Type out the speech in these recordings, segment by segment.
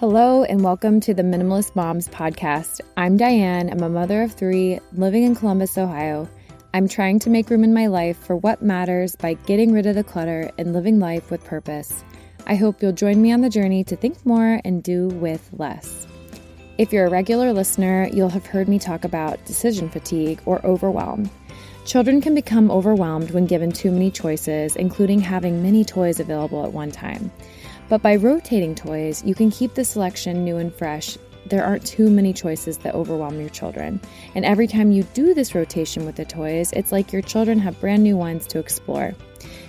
Hello, and welcome to the Minimalist Moms podcast. I'm Diane. I'm a mother of three living in Columbus, Ohio. I'm trying to make room in my life for what matters by getting rid of the clutter and living life with purpose. I hope you'll join me on the journey to think more and do with less. If you're a regular listener, you'll have heard me talk about decision fatigue or overwhelm. Children can become overwhelmed when given too many choices, including having many toys available at one time. But by rotating toys, you can keep the selection new and fresh. There aren't too many choices that overwhelm your children. And every time you do this rotation with the toys, it's like your children have brand new ones to explore.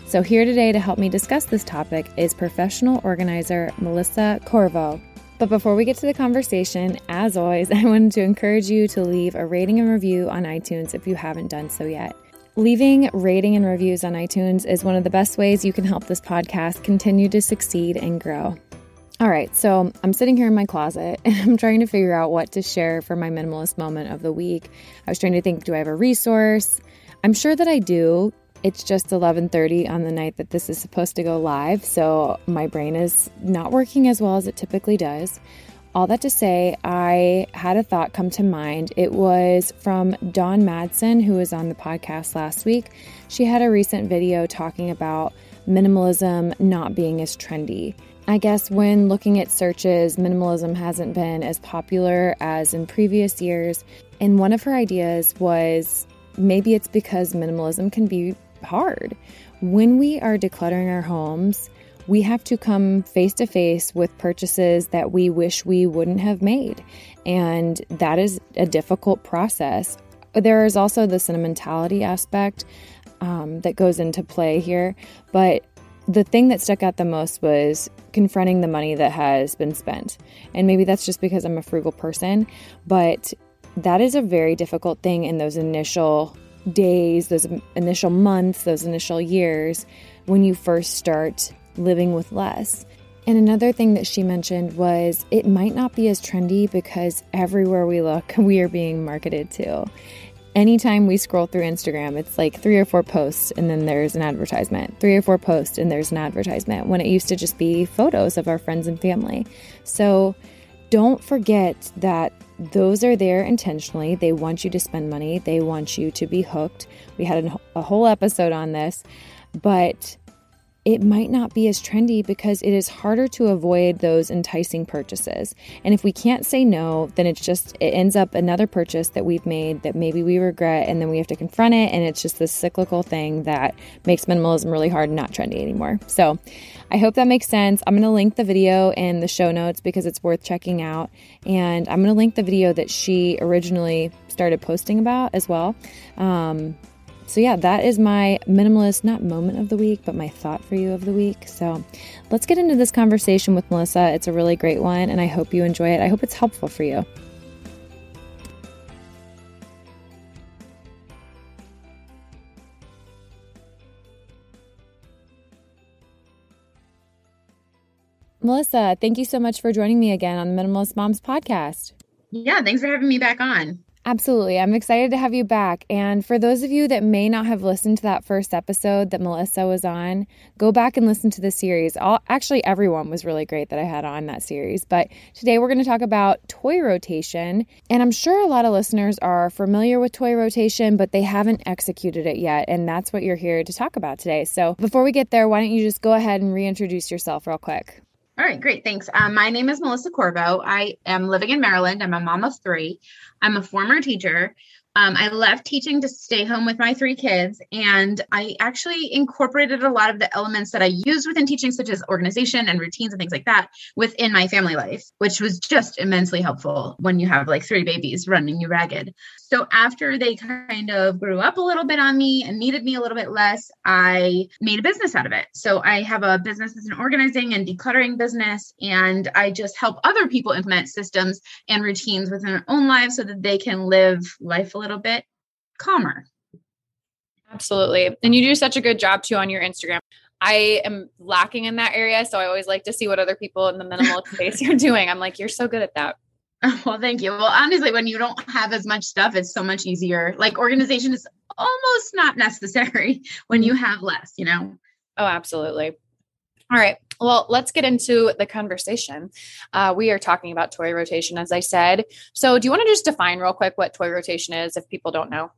So, here today to help me discuss this topic is professional organizer Melissa Corvo. But before we get to the conversation, as always, I wanted to encourage you to leave a rating and review on iTunes if you haven't done so yet. Leaving rating and reviews on iTunes is one of the best ways you can help this podcast continue to succeed and grow. All right, so I'm sitting here in my closet and I'm trying to figure out what to share for my minimalist moment of the week. I was trying to think, do I have a resource? I'm sure that I do. It's just 11:30 on the night that this is supposed to go live, so my brain is not working as well as it typically does. All that to say, I had a thought come to mind. It was from Dawn Madsen, who was on the podcast last week. She had a recent video talking about minimalism not being as trendy. I guess when looking at searches, minimalism hasn't been as popular as in previous years. And one of her ideas was maybe it's because minimalism can be hard. When we are decluttering our homes, we have to come face to face with purchases that we wish we wouldn't have made. And that is a difficult process. There is also the sentimentality aspect um, that goes into play here. But the thing that stuck out the most was confronting the money that has been spent. And maybe that's just because I'm a frugal person, but that is a very difficult thing in those initial days, those initial months, those initial years when you first start living with less. And another thing that she mentioned was it might not be as trendy because everywhere we look, we are being marketed to. Anytime we scroll through Instagram, it's like three or four posts and then there's an advertisement, three or four posts and there's an advertisement, when it used to just be photos of our friends and family. So don't forget that those are there intentionally. They want you to spend money, they want you to be hooked. We had a whole episode on this, but it might not be as trendy because it is harder to avoid those enticing purchases. And if we can't say no, then it's just, it ends up another purchase that we've made that maybe we regret and then we have to confront it. And it's just this cyclical thing that makes minimalism really hard and not trendy anymore. So I hope that makes sense. I'm going to link the video in the show notes because it's worth checking out. And I'm going to link the video that she originally started posting about as well. Um, so, yeah, that is my minimalist, not moment of the week, but my thought for you of the week. So, let's get into this conversation with Melissa. It's a really great one, and I hope you enjoy it. I hope it's helpful for you. Melissa, thank you so much for joining me again on the Minimalist Moms podcast. Yeah, thanks for having me back on. Absolutely. I'm excited to have you back. And for those of you that may not have listened to that first episode that Melissa was on, go back and listen to the series. All, actually, everyone was really great that I had on that series. But today we're going to talk about toy rotation. And I'm sure a lot of listeners are familiar with toy rotation, but they haven't executed it yet. And that's what you're here to talk about today. So before we get there, why don't you just go ahead and reintroduce yourself real quick? All right, great. Thanks. Um, my name is Melissa Corvo. I am living in Maryland. I'm a mom of three. I'm a former teacher. Um, I left teaching to stay home with my three kids, and I actually incorporated a lot of the elements that I used within teaching, such as organization and routines and things like that, within my family life, which was just immensely helpful when you have like three babies running you ragged. So after they kind of grew up a little bit on me and needed me a little bit less, I made a business out of it. So I have a business as an organizing and decluttering business, and I just help other people implement systems and routines within their own lives so that they can live life a little bit calmer. Absolutely. And you do such a good job too on your Instagram. I am lacking in that area. So I always like to see what other people in the minimal space are doing. I'm like, you're so good at that. Well, thank you. Well, honestly, when you don't have as much stuff, it's so much easier. Like organization is almost not necessary when you have less, you know? Oh, absolutely. All right. Well, let's get into the conversation. Uh, we are talking about toy rotation, as I said. So, do you want to just define real quick what toy rotation is if people don't know?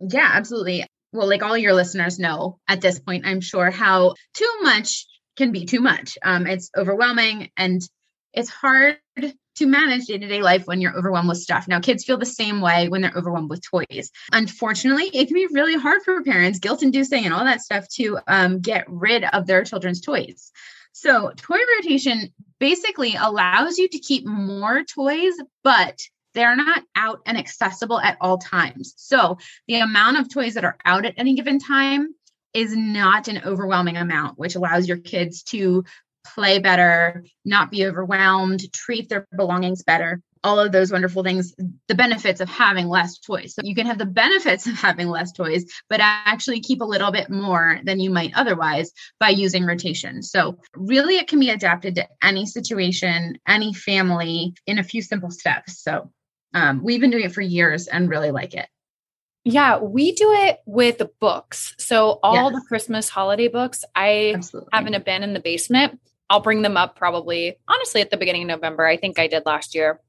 Yeah, absolutely. Well, like all your listeners know at this point, I'm sure how too much can be too much. Um, it's overwhelming and it's hard to manage day to day life when you're overwhelmed with stuff. Now, kids feel the same way when they're overwhelmed with toys. Unfortunately, it can be really hard for parents, guilt inducing, and all that stuff to um, get rid of their children's toys. So, toy rotation basically allows you to keep more toys, but they're not out and accessible at all times. So, the amount of toys that are out at any given time is not an overwhelming amount, which allows your kids to play better, not be overwhelmed, treat their belongings better. All of those wonderful things, the benefits of having less toys. So you can have the benefits of having less toys, but actually keep a little bit more than you might otherwise by using rotation. So, really, it can be adapted to any situation, any family in a few simple steps. So, um, we've been doing it for years and really like it. Yeah, we do it with books. So all yes. the Christmas holiday books, I Absolutely. have in a bin in the basement. I'll bring them up probably honestly at the beginning of November. I think I did last year.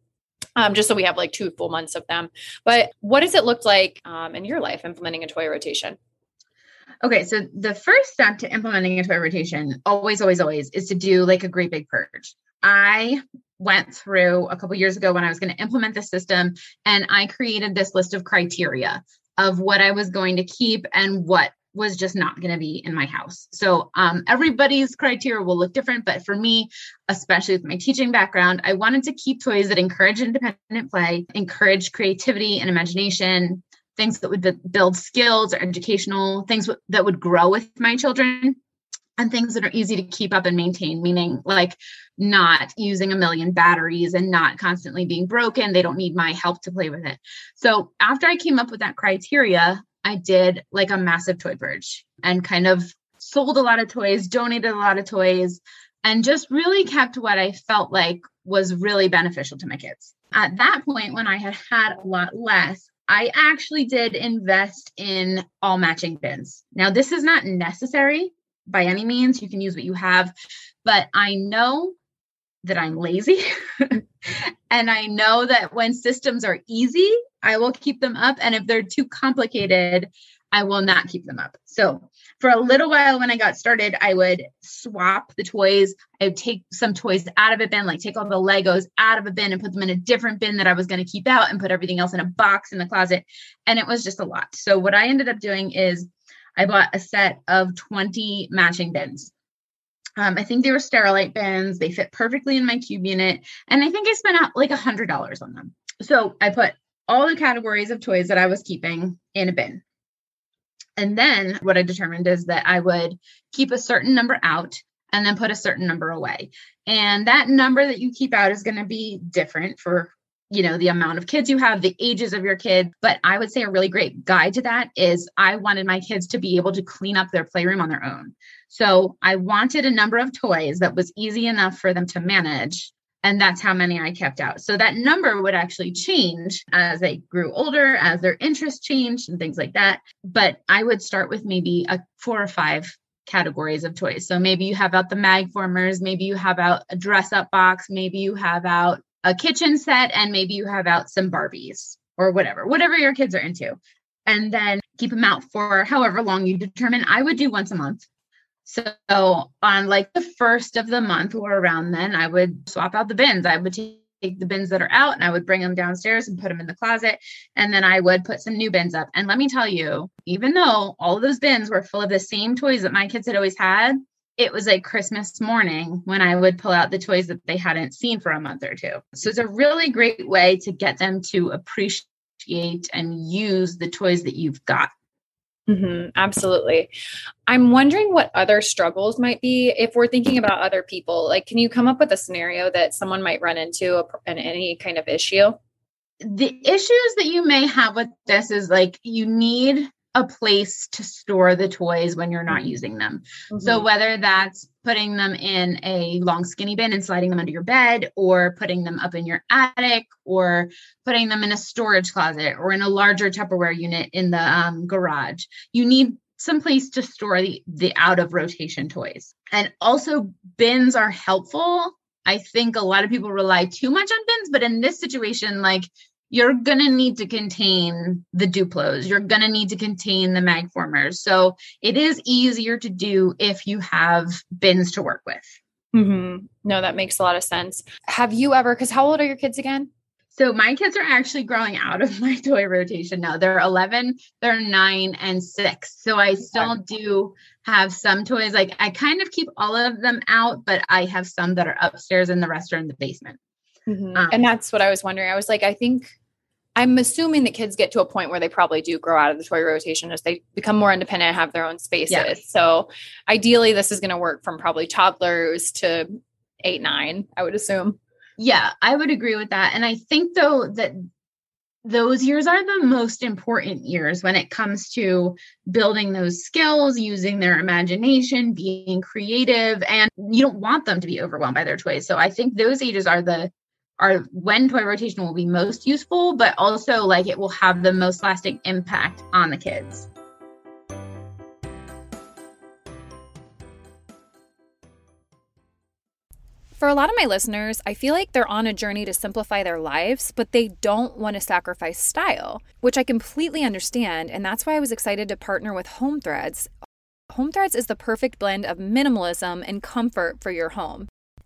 Um, just so we have like two full months of them. But what does it look like um, in your life implementing a toy rotation? Okay, so the first step to implementing a toy rotation, always, always, always, is to do like a great big purge. I went through a couple years ago when I was going to implement the system, and I created this list of criteria of what I was going to keep and what was just not going to be in my house. So um, everybody's criteria will look different, but for me, especially with my teaching background, I wanted to keep toys that encourage independent play, encourage creativity and imagination, things that would build skills or educational things that would grow with my children. And things that are easy to keep up and maintain, meaning like not using a million batteries and not constantly being broken. They don't need my help to play with it. So, after I came up with that criteria, I did like a massive toy purge and kind of sold a lot of toys, donated a lot of toys, and just really kept what I felt like was really beneficial to my kids. At that point, when I had had a lot less, I actually did invest in all matching bins. Now, this is not necessary by any means. You can use what you have, but I know that I'm lazy. and I know that when systems are easy, I will keep them up. And if they're too complicated, I will not keep them up. So for a little while when I got started, I would swap the toys. I would take some toys out of a bin, like take all the Legos out of a bin and put them in a different bin that I was going to keep out and put everything else in a box in the closet. And it was just a lot. So what I ended up doing is I bought a set of 20 matching bins. Um, I think they were Sterilite bins. They fit perfectly in my cube unit. And I think I spent out like a $100 on them. So I put all the categories of toys that I was keeping in a bin. And then what I determined is that I would keep a certain number out and then put a certain number away. And that number that you keep out is going to be different for you know the amount of kids you have the ages of your kids but i would say a really great guide to that is i wanted my kids to be able to clean up their playroom on their own so i wanted a number of toys that was easy enough for them to manage And that's how many I kept out. So that number would actually change as they grew older, as their interests changed and things like that. But I would start with maybe a four or five categories of toys. So maybe you have out the Magformers, maybe you have out a dress up box, maybe you have out a kitchen set, and maybe you have out some Barbies or whatever, whatever your kids are into. And then keep them out for however long you determine. I would do once a month. So on like the first of the month or around then, I would swap out the bins. I would take the bins that are out and I would bring them downstairs and put them in the closet. And then I would put some new bins up. And let me tell you, even though all of those bins were full of the same toys that my kids had always had, it was like Christmas morning when I would pull out the toys that they hadn't seen for a month or two. So it's a really great way to get them to appreciate and use the toys that you've got. Mm-hmm, absolutely. I'm wondering what other struggles might be if we're thinking about other people. Like, can you come up with a scenario that someone might run into in any kind of issue? The issues that you may have with this is like you need a place to store the toys when you're not mm-hmm. using them. Mm-hmm. So whether that's putting them in a long skinny bin and sliding them under your bed or putting them up in your attic or putting them in a storage closet or in a larger Tupperware unit in the um, garage. You need some place to store the, the out of rotation toys. And also bins are helpful. I think a lot of people rely too much on bins, but in this situation, like you're going to need to contain the Duplos. You're going to need to contain the Magformers. So it is easier to do if you have bins to work with. Mm-hmm. No, that makes a lot of sense. Have you ever, because how old are your kids again? So my kids are actually growing out of my toy rotation now. They're 11, they're nine, and six. So I still do have some toys. Like I kind of keep all of them out, but I have some that are upstairs and the rest are in the basement. Mm-hmm. Um, and that's what I was wondering. I was like, I think I'm assuming that kids get to a point where they probably do grow out of the toy rotation as they become more independent and have their own spaces. Yeah. So ideally, this is going to work from probably toddlers to eight, nine, I would assume. Yeah, I would agree with that. And I think though that those years are the most important years when it comes to building those skills, using their imagination, being creative, and you don't want them to be overwhelmed by their toys. So I think those ages are the are when toy rotation will be most useful, but also like it will have the most lasting impact on the kids. For a lot of my listeners, I feel like they're on a journey to simplify their lives, but they don't want to sacrifice style, which I completely understand. And that's why I was excited to partner with Home Threads. Home Threads is the perfect blend of minimalism and comfort for your home.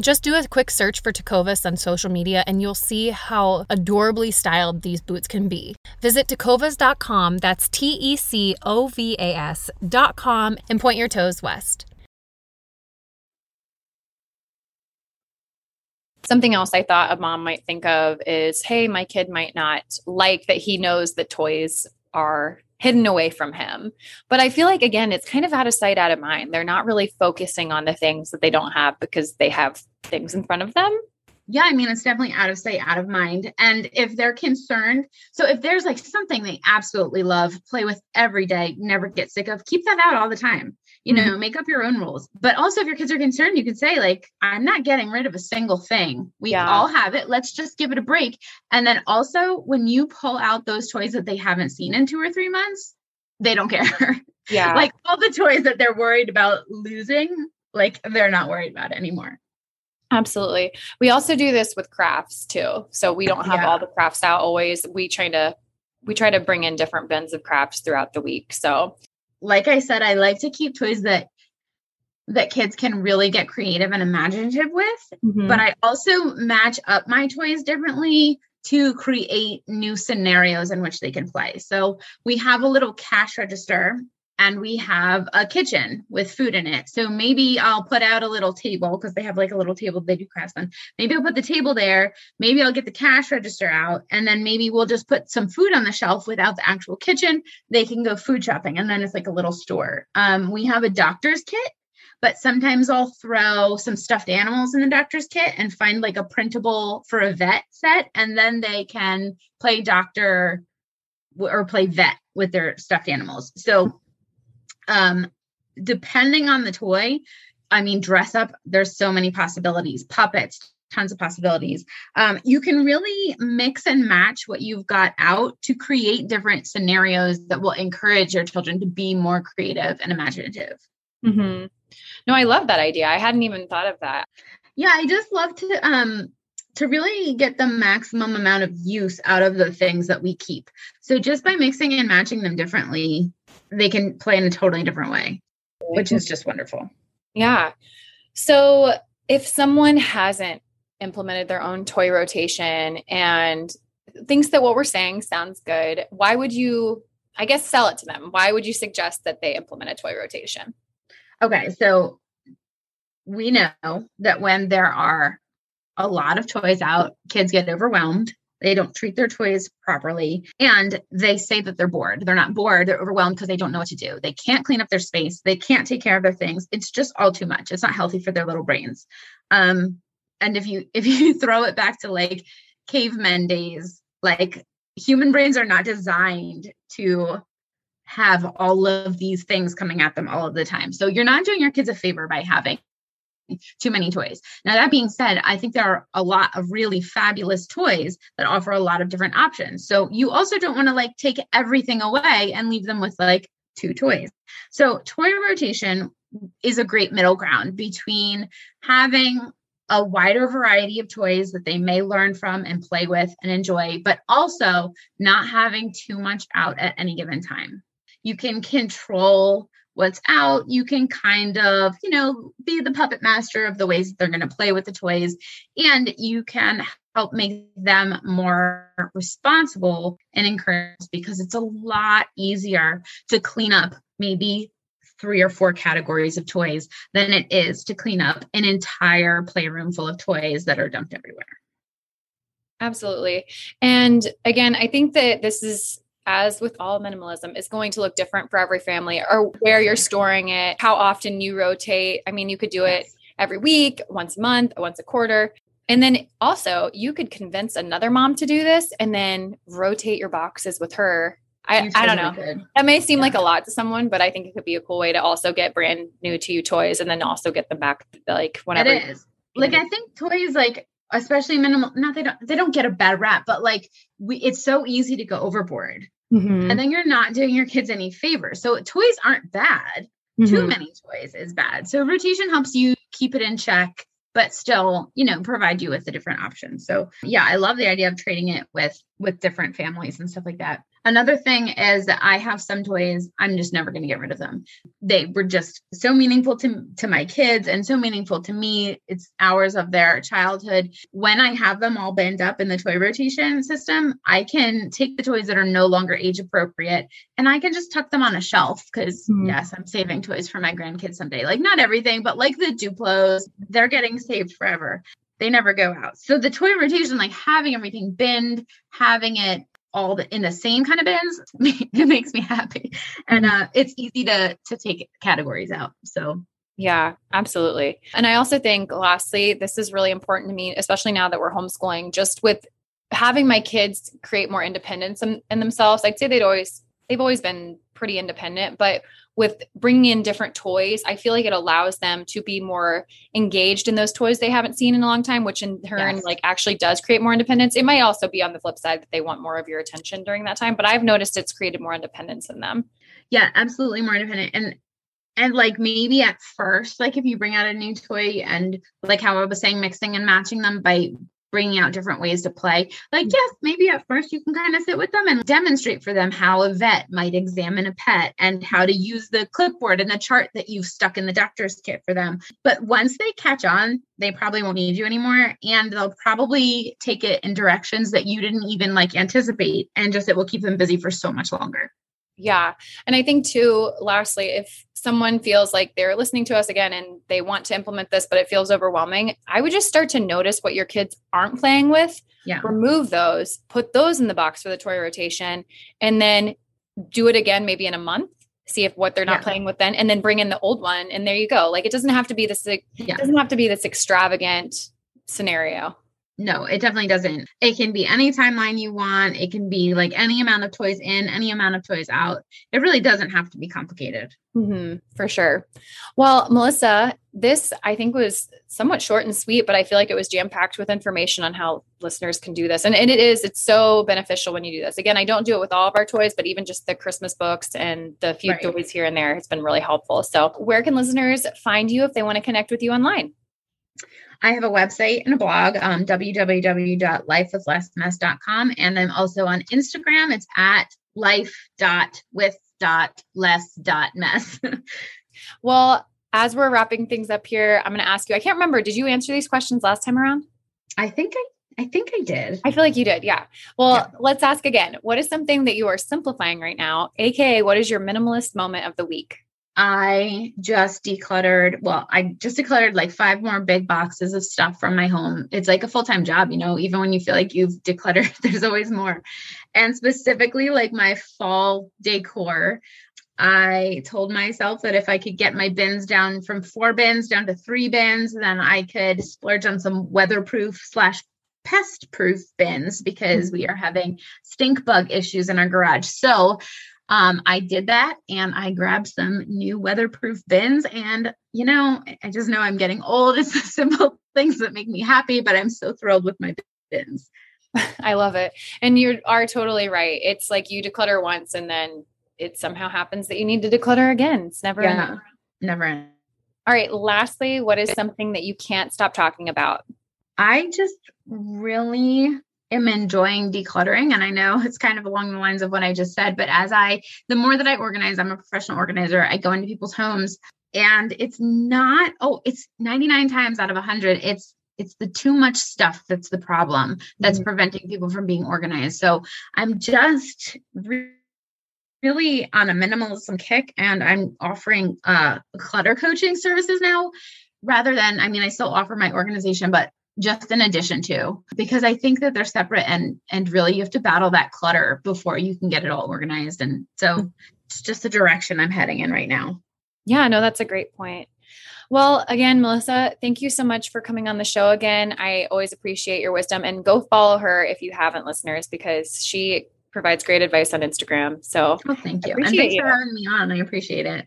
Just do a quick search for Tecovas on social media and you'll see how adorably styled these boots can be. Visit tecovas.com, that's T E C O V A S.com, and point your toes west. Something else I thought a mom might think of is hey, my kid might not like that he knows that toys are hidden away from him. But I feel like, again, it's kind of out of sight, out of mind. They're not really focusing on the things that they don't have because they have things in front of them. yeah, I mean, it's definitely out of sight, out of mind. And if they're concerned, so if there's like something they absolutely love, play with every day, never get sick of, keep that out all the time. You know, mm-hmm. make up your own rules. But also, if your kids are concerned, you can say, like, I'm not getting rid of a single thing. We yeah. all have it. Let's just give it a break. And then also, when you pull out those toys that they haven't seen in two or three months, they don't care. Yeah. like all the toys that they're worried about losing, like, they're not worried about anymore. Absolutely. We also do this with crafts too. So we don't have yeah. all the crafts out always. We try to we try to bring in different bins of crafts throughout the week. So like I said, I like to keep toys that that kids can really get creative and imaginative with, mm-hmm. but I also match up my toys differently to create new scenarios in which they can play. So we have a little cash register and we have a kitchen with food in it. So maybe I'll put out a little table because they have like a little table they do crafts on. Maybe I'll put the table there. Maybe I'll get the cash register out and then maybe we'll just put some food on the shelf without the actual kitchen. They can go food shopping and then it's like a little store. Um, we have a doctor's kit but sometimes I'll throw some stuffed animals in the doctor's kit and find like a printable for a vet set, and then they can play doctor or play vet with their stuffed animals. So um, depending on the toy, I mean, dress up, there's so many possibilities, puppets, tons of possibilities. Um, you can really mix and match what you've got out to create different scenarios that will encourage your children to be more creative and imaginative. Mm-hmm. No, I love that idea. I hadn't even thought of that. Yeah, I just love to um to really get the maximum amount of use out of the things that we keep. So just by mixing and matching them differently, they can play in a totally different way, which is just wonderful. Yeah. So if someone hasn't implemented their own toy rotation and thinks that what we're saying sounds good, why would you, I guess, sell it to them? Why would you suggest that they implement a toy rotation? Okay. So we know that when there are a lot of toys out, kids get overwhelmed they don't treat their toys properly. And they say that they're bored. They're not bored. They're overwhelmed because they don't know what to do. They can't clean up their space. They can't take care of their things. It's just all too much. It's not healthy for their little brains. Um, and if you if you throw it back to like cavemen days, like human brains are not designed to have all of these things coming at them all of the time. So you're not doing your kids a favor by having too many toys. Now, that being said, I think there are a lot of really fabulous toys that offer a lot of different options. So you also don't want to like take everything away and leave them with like two toys. So toy rotation is a great middle ground between having a wider variety of toys that they may learn from and play with and enjoy, but also not having too much out at any given time. You can control what's out, you can kind of, you know, be the puppet master of the ways that they're going to play with the toys. And you can help make them more responsible and encouraged because it's a lot easier to clean up maybe three or four categories of toys than it is to clean up an entire playroom full of toys that are dumped everywhere. Absolutely. And again, I think that this is as with all minimalism, is going to look different for every family or where you're storing it, how often you rotate. I mean, you could do it every week, once a month, once a quarter. And then also, you could convince another mom to do this and then rotate your boxes with her. I, I don't know. Could. That may seem yeah. like a lot to someone, but I think it could be a cool way to also get brand new to you toys and then also get them back like whenever. It is. Like I think toys like especially minimal not they don't they don't get a bad rap but like we it's so easy to go overboard mm-hmm. and then you're not doing your kids any favors. So toys aren't bad. Mm-hmm. too many toys is bad. So rotation helps you keep it in check but still you know provide you with the different options. So yeah i love the idea of trading it with with different families and stuff like that Another thing is that I have some toys, I'm just never going to get rid of them. They were just so meaningful to, to my kids and so meaningful to me. It's hours of their childhood. When I have them all bent up in the toy rotation system, I can take the toys that are no longer age appropriate and I can just tuck them on a shelf because, mm-hmm. yes, I'm saving toys for my grandkids someday. Like, not everything, but like the Duplos, they're getting saved forever they never go out. So the toy rotation, like having everything binned, having it all the, in the same kind of bins it makes me happy and uh it's easy to to take categories out so Yeah, absolutely. And I also think, lastly, this is really important to me, especially now that we're homeschooling, just with having my kids create more independence in, in themselves. I'd say they'd always, they've always been pretty independent, but with bringing in different toys, I feel like it allows them to be more engaged in those toys they haven't seen in a long time, which in turn, yes. like, actually does create more independence. It might also be on the flip side that they want more of your attention during that time, but I've noticed it's created more independence in them. Yeah, absolutely more independent. And and like maybe at first like if you bring out a new toy and like how i was saying mixing and matching them by bringing out different ways to play. Like mm. yes maybe at first you can kind of sit with them and demonstrate for them how a vet might examine a pet and how to use the clipboard and the chart that you've stuck in the doctor's kit for them. But once they catch on they probably won't need you anymore and they'll probably take it in directions that you didn't even like anticipate and just it will keep them busy for so much longer yeah. And I think too, lastly, if someone feels like they're listening to us again and they want to implement this, but it feels overwhelming, I would just start to notice what your kids aren't playing with. Yeah. Remove those, put those in the box for the toy rotation, and then do it again maybe in a month. See if what they're not yeah. playing with then, and then bring in the old one, and there you go. Like it doesn't have to be this. It yeah. doesn't have to be this extravagant scenario no, it definitely doesn't. It can be any timeline you want. It can be like any amount of toys in, any amount of toys out. It really doesn't have to be complicated. Mm-hmm, for sure. Well, Melissa, this I think was somewhat short and sweet, but I feel like it was jam packed with information on how listeners can do this. And, and it is, it's so beneficial when you do this. Again, I don't do it with all of our toys, but even just the Christmas books and the few right. toys here and there has been really helpful. So, where can listeners find you if they want to connect with you online? I have a website and a blog, um, www.lifewithlessmess.com. And I'm also on Instagram. It's at life.with.less.mess. well, as we're wrapping things up here, I'm going to ask you, I can't remember, did you answer these questions last time around? I think I I think I did. I feel like you did. Yeah. Well, yeah. let's ask again. What is something that you are simplifying right now? AKA, what is your minimalist moment of the week? I just decluttered. Well, I just decluttered like five more big boxes of stuff from my home. It's like a full time job, you know, even when you feel like you've decluttered, there's always more. And specifically, like my fall decor, I told myself that if I could get my bins down from four bins down to three bins, then I could splurge on some weatherproof slash pest proof bins because mm-hmm. we are having stink bug issues in our garage. So um, I did that and I grabbed some new weatherproof bins. And, you know, I just know I'm getting old. It's the simple things that make me happy, but I'm so thrilled with my bins. I love it. And you are totally right. It's like you declutter once and then it somehow happens that you need to declutter again. It's never, yeah, never. All right. Lastly, what is something that you can't stop talking about? I just really am enjoying decluttering and i know it's kind of along the lines of what i just said but as i the more that i organize i'm a professional organizer i go into people's homes and it's not oh it's 99 times out of 100 it's it's the too much stuff that's the problem that's mm-hmm. preventing people from being organized so i'm just re- really on a minimalism kick and i'm offering uh clutter coaching services now rather than i mean i still offer my organization but just in addition to because i think that they're separate and and really you have to battle that clutter before you can get it all organized. And so hmm. it's just the direction i'm heading in right now. Yeah no that's a great point. Well again melissa thank you so much for coming on the show again. I always appreciate your wisdom and go follow her if you haven't listeners because she provides great advice on instagram. So oh, thank you. And thanks you. for having me on. I appreciate it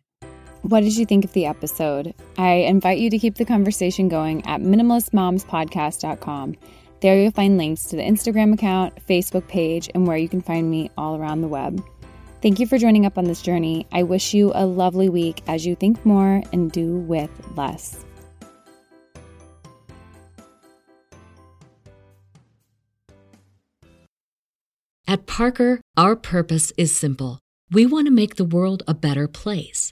what did you think of the episode? I invite you to keep the conversation going at minimalistmomspodcast.com. There you'll find links to the Instagram account, Facebook page, and where you can find me all around the web. Thank you for joining up on this journey. I wish you a lovely week as you think more and do with less. At Parker, our purpose is simple. We want to make the world a better place